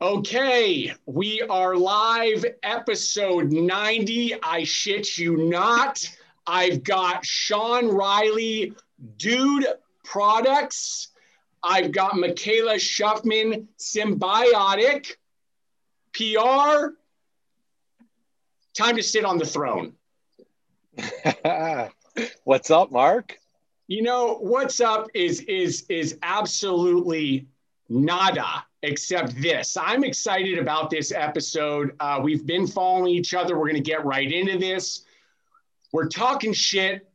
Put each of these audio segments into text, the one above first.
Okay, we are live, episode 90. I shit you not. I've got Sean Riley, Dude Products. I've got Michaela Schuffman, Symbiotic, PR. Time to sit on the throne. what's up, Mark? You know, what's up is is is absolutely nada except this. I'm excited about this episode. Uh, we've been following each other. We're going to get right into this. We're talking shit.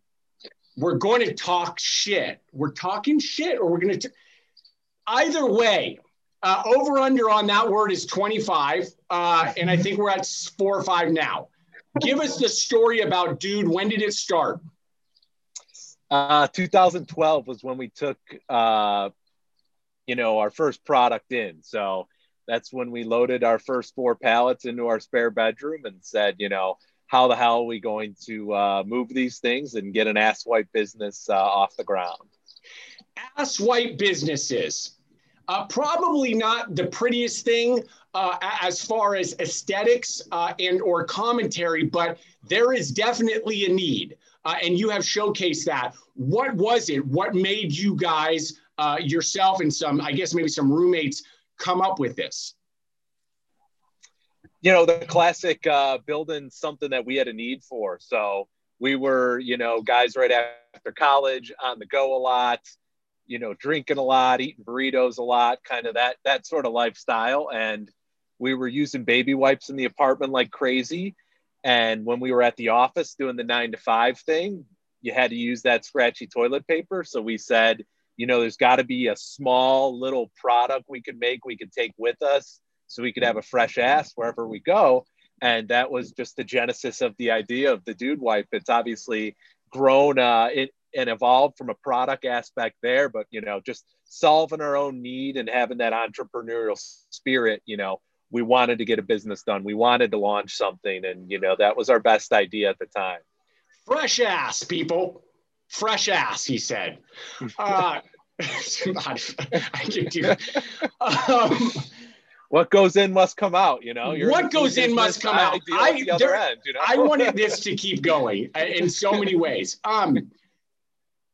We're going to talk shit. We're talking shit, or we're going to. Either way, uh, over under on that word is 25. Uh, and I think we're at four or five now. Give us the story about Dude. When did it start? Uh, 2012 was when we took uh, you know, our first product in. So that's when we loaded our first four pallets into our spare bedroom and said, you know, how the hell are we going to uh, move these things and get an ass white business uh, off the ground? Ass white businesses. Uh, probably not the prettiest thing uh, as far as aesthetics uh, and or commentary, but there is definitely a need, uh, and you have showcased that. What was it? What made you guys uh, yourself and some, I guess, maybe some roommates come up with this? You know, the classic uh, building something that we had a need for. So we were, you know, guys right after college on the go a lot, you know, drinking a lot, eating burritos a lot, kind of that that sort of lifestyle. And we were using baby wipes in the apartment like crazy. And when we were at the office doing the nine to five thing, you had to use that scratchy toilet paper. So we said, you know, there's got to be a small little product we could make, we could take with us so we could have a fresh ass wherever we go. And that was just the genesis of the idea of the dude wipe. It's obviously grown uh, it, and evolved from a product aspect there, but, you know, just solving our own need and having that entrepreneurial spirit, you know, we wanted to get a business done. We wanted to launch something. And, you know, that was our best idea at the time. Fresh ass, people fresh ass, he said. Uh, I can do. Um, what goes in must come out. You know, You're what goes in must come out. I, the there, end, you know? I wanted this to keep going uh, in so many ways. Um,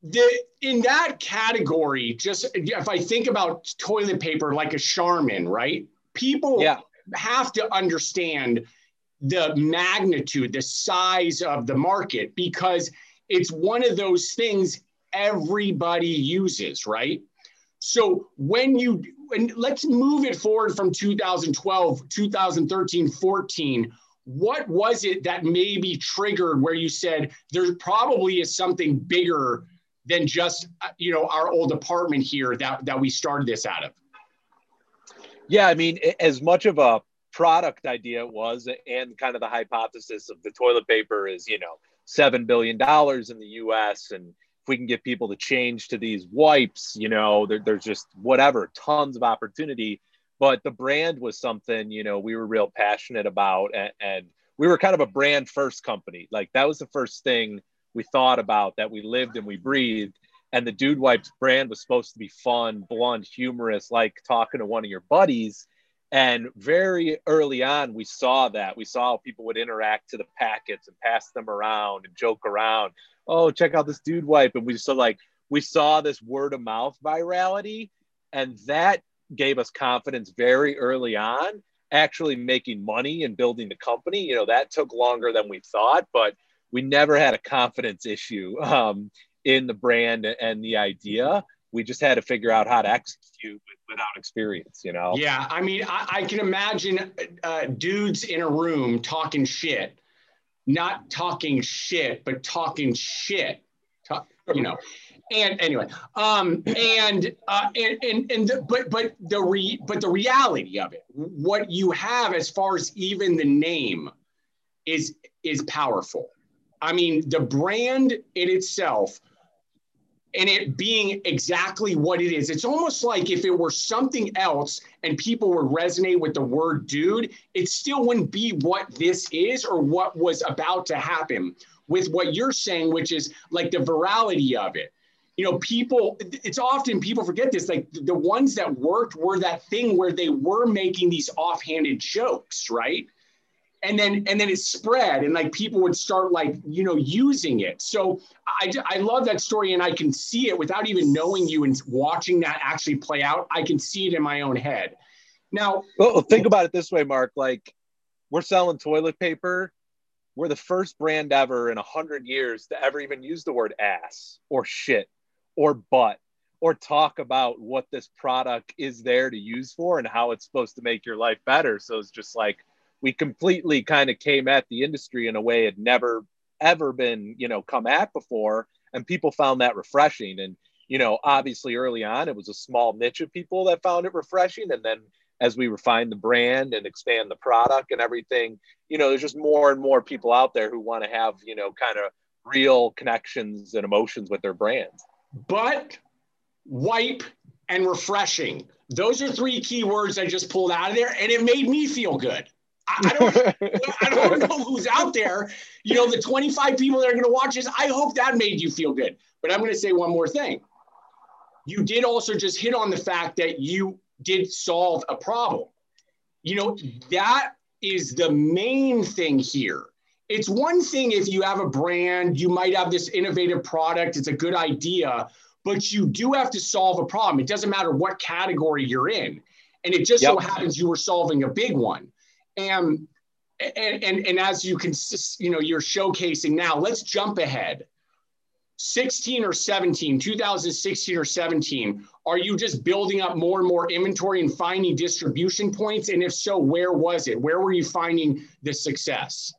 the in that category, just if I think about toilet paper like a Charmin, right? People yeah. have to understand the magnitude, the size of the market because it's one of those things everybody uses, right? So when you and let's move it forward from 2012, 2013, 14. What was it that maybe triggered where you said there probably is something bigger than just you know our old apartment here that that we started this out of? Yeah, I mean, as much of a product idea it was, and kind of the hypothesis of the toilet paper is, you know, seven billion dollars in the U.S. and if we can get people to change to these wipes, you know, there, there's just whatever, tons of opportunity. But the brand was something, you know, we were real passionate about, and, and we were kind of a brand first company. Like that was the first thing we thought about that we lived and we breathed. And the Dude Wipes brand was supposed to be fun, blunt, humorous, like talking to one of your buddies. And very early on, we saw that. We saw people would interact to the packets and pass them around and joke around. Oh, check out this dude wipe. And we so like we saw this word of mouth virality, and that gave us confidence very early on, actually making money and building the company. You know, that took longer than we thought, but we never had a confidence issue um, in the brand and the idea we just had to figure out how to execute without experience, you know? Yeah. I mean, I, I can imagine uh, dudes in a room talking shit, not talking shit, but talking shit, talk, you know? And anyway, um, and, uh, and, and, and the, but, but the re, but the reality of it, what you have as far as even the name is, is powerful. I mean, the brand in itself, and it being exactly what it is. It's almost like if it were something else and people would resonate with the word dude, it still wouldn't be what this is or what was about to happen with what you're saying, which is like the virality of it. you know, people, it's often people forget this. Like the ones that worked were that thing where they were making these offhanded jokes, right? And then and then it spread, and like people would start like you know using it. So I I love that story, and I can see it without even knowing you and watching that actually play out. I can see it in my own head. Now, well, think about it this way, Mark. Like we're selling toilet paper we're the first brand ever in a hundred years to ever even use the word ass or shit or butt or talk about what this product is there to use for and how it's supposed to make your life better. So it's just like we completely kind of came at the industry in a way it never ever been, you know, come at before. And people found that refreshing. And, you know, obviously early on it was a small niche of people that found it refreshing. And then as we refine the brand and expand the product and everything, you know, there's just more and more people out there who want to have, you know, kind of real connections and emotions with their brands but, wipe, and refreshing. Those are three key words I just pulled out of there, and it made me feel good. I, don't, I don't know who's out there. You know, the 25 people that are going to watch this, I hope that made you feel good. But I'm going to say one more thing. You did also just hit on the fact that you did solve a problem. You know, that is the main thing here it's one thing if you have a brand, you might have this innovative product, it's a good idea, but you do have to solve a problem. It doesn't matter what category you're in. And it just yep. so happens you were solving a big one. And, and, and, and as you can, you know, you're showcasing now, let's jump ahead. 16 or 17, 2016 or 17, are you just building up more and more inventory and finding distribution points? And if so, where was it? Where were you finding the success?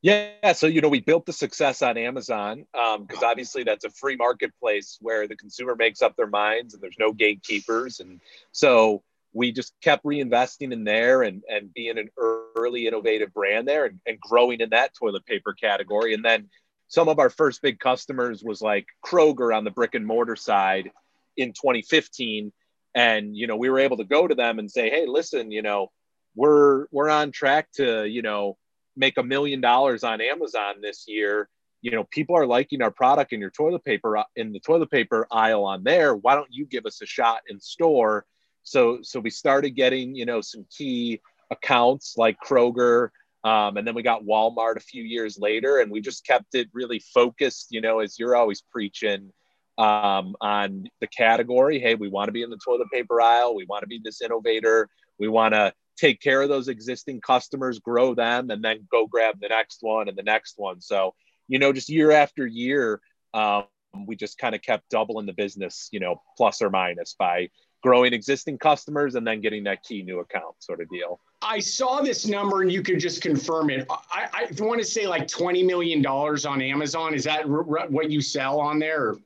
Yeah, so you know we built the success on Amazon because um, obviously that's a free marketplace where the consumer makes up their minds and there's no gatekeepers, and so we just kept reinvesting in there and and being an early innovative brand there and, and growing in that toilet paper category, and then some of our first big customers was like Kroger on the brick and mortar side in 2015, and you know we were able to go to them and say, hey, listen, you know we're we're on track to you know make a million dollars on Amazon this year, you know, people are liking our product in your toilet paper in the toilet paper aisle on there. Why don't you give us a shot in store? So, so we started getting, you know, some key accounts like Kroger, um, and then we got Walmart a few years later, and we just kept it really focused, you know, as you're always preaching um, on the category. Hey, we want to be in the toilet paper aisle. We want to be this innovator. We want to take care of those existing customers, grow them, and then go grab the next one and the next one. So, you know, just year after year, um, we just kind of kept doubling the business, you know, plus or minus by growing existing customers and then getting that key new account sort of deal. I saw this number and you could just confirm it. I, I want to say like $20 million on Amazon. Is that r- r- what you sell on there? Or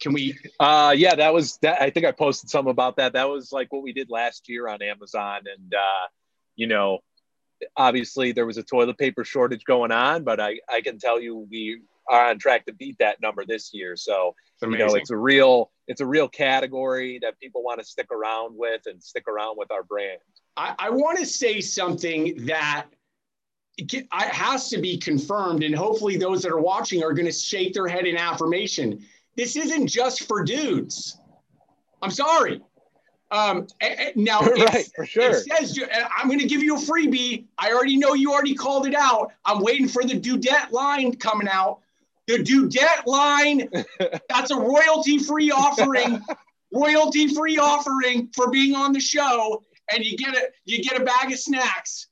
can we? Uh, yeah, that was that. I think I posted some about that. That was like what we did last year on Amazon. And, uh, you know, obviously there was a toilet paper shortage going on, but I, I can tell you we are on track to beat that number this year. So, you know, it's a real, it's a real category that people want to stick around with and stick around with our brand. I, I want to say something that it has to be confirmed, and hopefully those that are watching are going to shake their head in affirmation. This isn't just for dudes. I'm sorry. Um, now, right, for sure. It says I'm going to give you a freebie. I already know you already called it out. I'm waiting for the dudette line coming out. The dudette line. that's a royalty-free offering. royalty-free offering for being on the show, and you get it. You get a bag of snacks.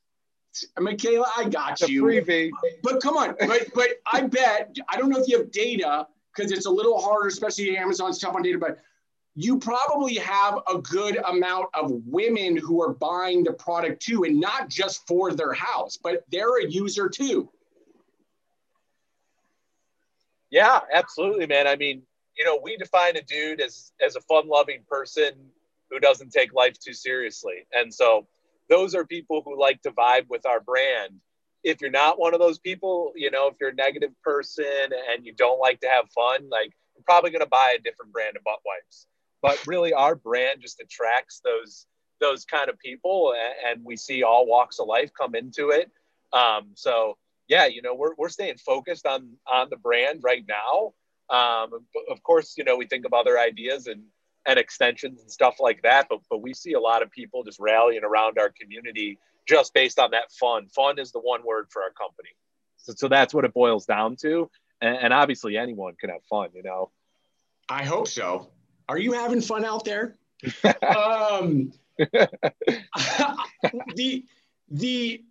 Michaela, I got you. Freebie. But come on, but but I bet I don't know if you have data because it's a little harder, especially Amazon stuff on data, but you probably have a good amount of women who are buying the product too, and not just for their house, but they're a user too. Yeah, absolutely, man. I mean, you know, we define a dude as as a fun-loving person who doesn't take life too seriously, and so those are people who like to vibe with our brand. If you're not one of those people, you know, if you're a negative person and you don't like to have fun, like you're probably going to buy a different brand of butt wipes but really our brand just attracts those those kind of people and we see all walks of life come into it um, so yeah you know we're, we're staying focused on on the brand right now Um, of course, you know, we think of other ideas and and extensions and stuff like that, but but we see a lot of people just rallying around our community just based on that fun. Fun is the one word for our company. So, so that's what it boils down to. And, and obviously, anyone can have fun, you know. I hope so. Are you having fun out there? um, the the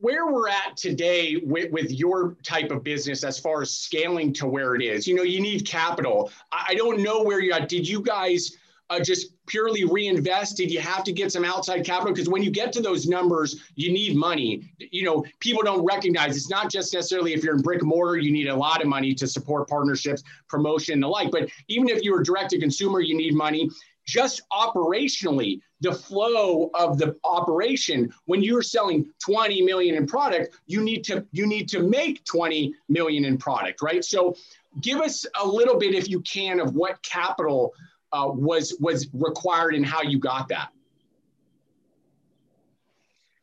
where we're at today with, with your type of business as far as scaling to where it is you know you need capital i, I don't know where you're at did you guys uh, just purely reinvest? Did you have to get some outside capital? Because when you get to those numbers, you need money. You know, people don't recognize it's not just necessarily if you're in brick and mortar, you need a lot of money to support partnerships, promotion, and the like. But even if you're direct to consumer, you need money. Just operationally, the flow of the operation. When you're selling 20 million in product you need to you need to make 20 million in product right? So give us a little bit if you can of what capital uh, was was required and how you got that.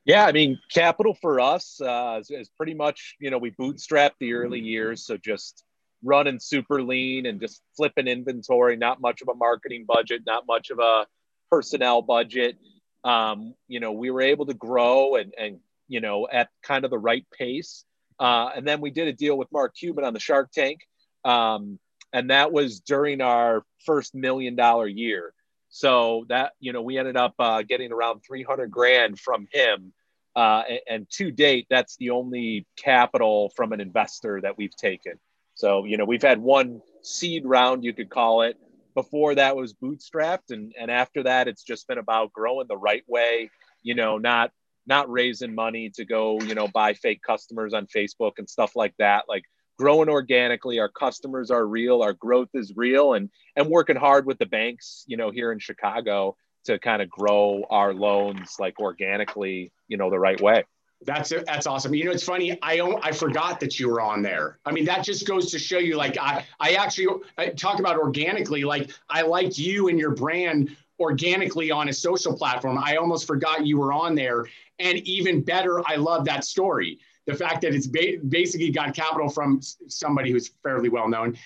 Yeah, I mean, capital for us uh, is, is, pretty much you know we bootstrapped the early years, so just running super lean and just flipping inventory. Not much of a marketing budget, not much of a personnel budget. Um, you know, we were able to grow and and you know at kind of the right pace. Uh, and then we did a deal with Mark Cuban on the Shark Tank. Um, and that was during our first million dollar year. So that you know we ended up uh, getting around 300 grand from him, uh, and, and, to date that's the only capital from an investor that we've taken. So you know we've had one seed round you could call it. Before that was bootstrapped, and and after that it's just been about growing the right way. You know, not not raising money to go you know buy fake customers on Facebook and stuff like that. Like growing organically our customers are real our growth is real and and working hard with the banks you know here in chicago to kind of grow our loans like organically you know the right way that's it. That's awesome. You know, it's funny. I I forgot that you were on there. I mean, that just goes to show you. Like, I I actually I talk about organically. Like, I liked you and your brand organically on a social platform. I almost forgot you were on there. And even better, I love that story the fact that it's ba- basically got capital from somebody who's fairly well known.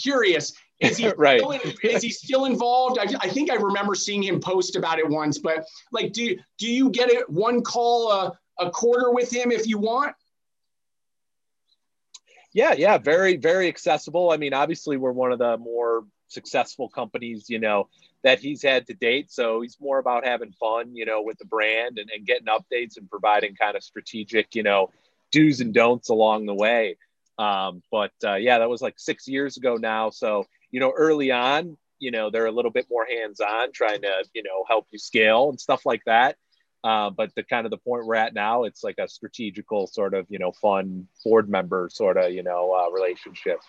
Curious, is he right. still in, is he still involved? I, I, think I remember seeing him post about it once, but like, do do you get it one call a, a quarter with him if you want? Yeah, yeah, very very accessible. I mean, obviously, we're one of the more successful companies, you know, that he's had to date. So he's more about having fun, you know, with the brand and, and getting updates and providing kind of strategic, you know, do's and don'ts along the way. Um, but uh, yeah, that was like six years ago now. So, you know, early on, you know, they're a little bit more hands on trying to, you know, help you scale and stuff like that. Uh, but the kind of the point we're at now, it's like a strategical sort of, you know, fun board member sort of, you know, uh, relationship.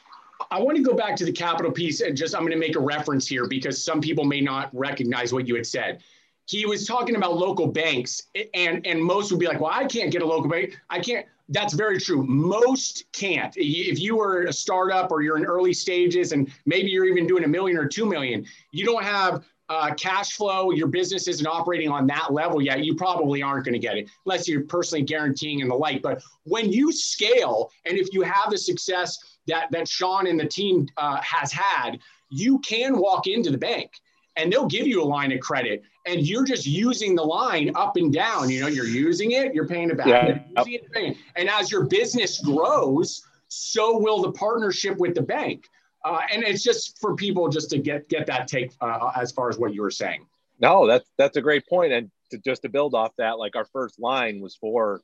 I want to go back to the capital piece and just I'm going to make a reference here because some people may not recognize what you had said. He was talking about local banks and and most would be like well i can't get a local bank. I can't that's very true. Most can't. If you were a startup or you're in early stages and maybe you're even doing a million or two million you don't have uh, cash flow your business isn't operating on that level yet you probably aren't going to get it unless you're personally guaranteeing and the like. But when you scale and if you have the success that that sean and the team uh, has had you can walk into the bank and they'll give you a line of credit and you're just using the line up and down you know you're using it you're paying it back. Yeah. it, and as your business grows so will the partnership with the bank uh, and it's just for people just to get get that take uh, as far as what you were saying no that's that's a great point and to, just to build off that like our first line was for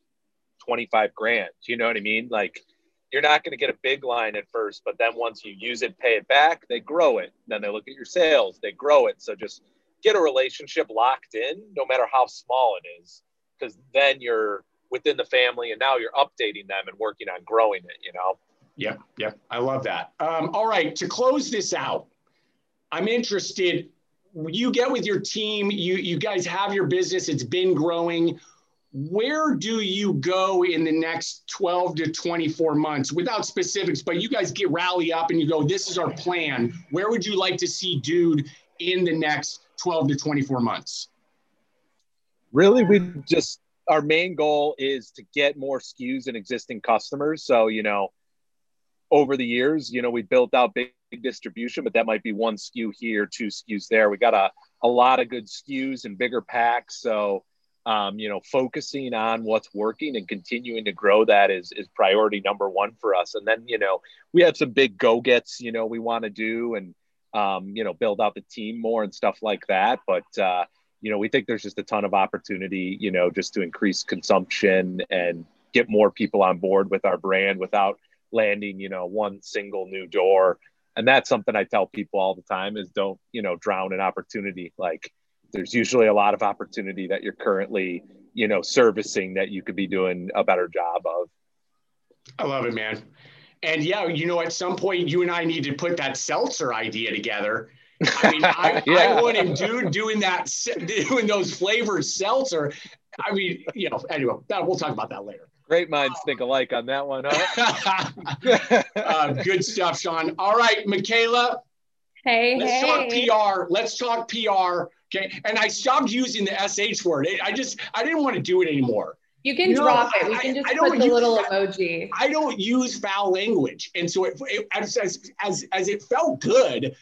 25 grand you know what i mean like you're not going to get a big line at first, but then once you use it, pay it back, they grow it. Then they look at your sales, they grow it. So just get a relationship locked in, no matter how small it is, because then you're within the family and now you're updating them and working on growing it, you know? Yeah, yeah, I love that. Um, all right, to close this out, I'm interested. You get with your team, you, you guys have your business, it's been growing where do you go in the next 12 to 24 months without specifics but you guys get rally up and you go this is our plan where would you like to see dude in the next 12 to 24 months really we just our main goal is to get more SKUs and existing customers so you know over the years you know we built out big distribution, but that might be one SKU here, two SKUs there. We got a, a lot of good SKUs and bigger packs. So, um, you know, focusing on what's working and continuing to grow that is, is priority number one for us. And then, you know, we have some big go gets, you know, we want to do and, um, you know, build out the team more and stuff like that. But, uh, you know, we think there's just a ton of opportunity, you know, just to increase consumption and get more people on board with our brand without landing, you know, one single new door. And that's something I tell people all the time is don't, you know, drown in opportunity. Like there's usually a lot of opportunity that you're currently, you know, servicing that you could be doing a better job of. I love it, man. And yeah, you know, at some point you and I need to put that seltzer idea together I mean, I, yeah. I him do, doing that, doing those flavored seltzer. I mean, you know, anyway, that, we'll talk about that later. Great minds think alike on that one, huh? uh, good stuff, Sean. All right, Michaela. Hey, let's hey. talk PR. Let's talk PR. Okay, and I stopped using the sh word. I just I didn't want to do it anymore. You can you drop know, it. We can just I, I put the little emoji. I don't use foul language, and so it, it as, as as as it felt good.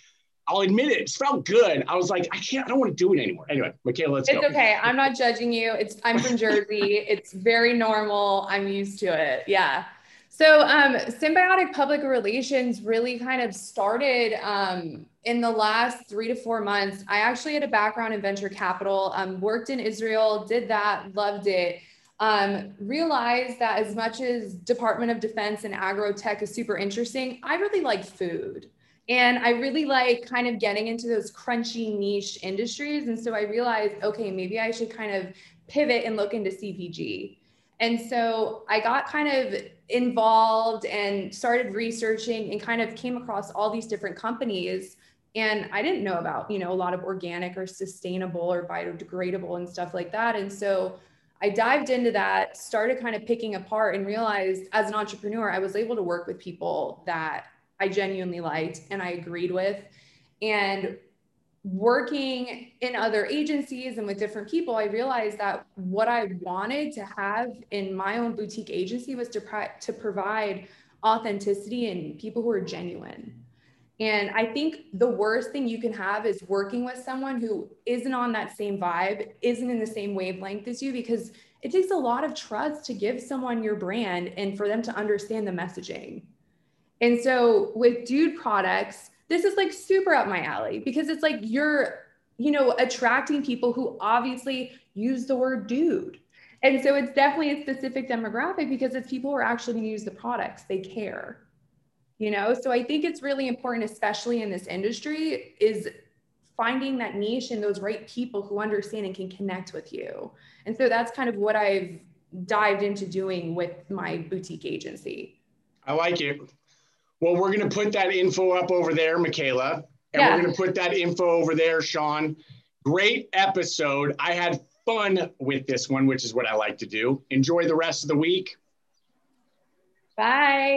I'll admit it. It felt good. I was like, I can't. I don't want to do it anymore. Anyway, Michaela, let's it's go. It's okay. I'm not judging you. It's I'm from Jersey. it's very normal. I'm used to it. Yeah. So um, symbiotic public relations really kind of started um, in the last three to four months. I actually had a background in venture capital. Um, worked in Israel. Did that. Loved it. Um, realized that as much as Department of Defense and agro tech is super interesting, I really like food. And I really like kind of getting into those crunchy niche industries. And so I realized, okay, maybe I should kind of pivot and look into CPG. And so I got kind of involved and started researching and kind of came across all these different companies. And I didn't know about, you know, a lot of organic or sustainable or biodegradable and stuff like that. And so I dived into that, started kind of picking apart and realized as an entrepreneur, I was able to work with people that I genuinely liked and I agreed with. And working in other agencies and with different people, I realized that what I wanted to have in my own boutique agency was to, pro- to provide authenticity and people who are genuine. And I think the worst thing you can have is working with someone who isn't on that same vibe, isn't in the same wavelength as you, because it takes a lot of trust to give someone your brand and for them to understand the messaging. And so with dude products, this is like super up my alley because it's like you're, you know, attracting people who obviously use the word dude. And so it's definitely a specific demographic because it's people who are actually going to use the products, they care. You know, so I think it's really important, especially in this industry, is finding that niche and those right people who understand and can connect with you. And so that's kind of what I've dived into doing with my boutique agency. I like it. Well, we're going to put that info up over there, Michaela. And yeah. we're going to put that info over there, Sean. Great episode. I had fun with this one, which is what I like to do. Enjoy the rest of the week. Bye.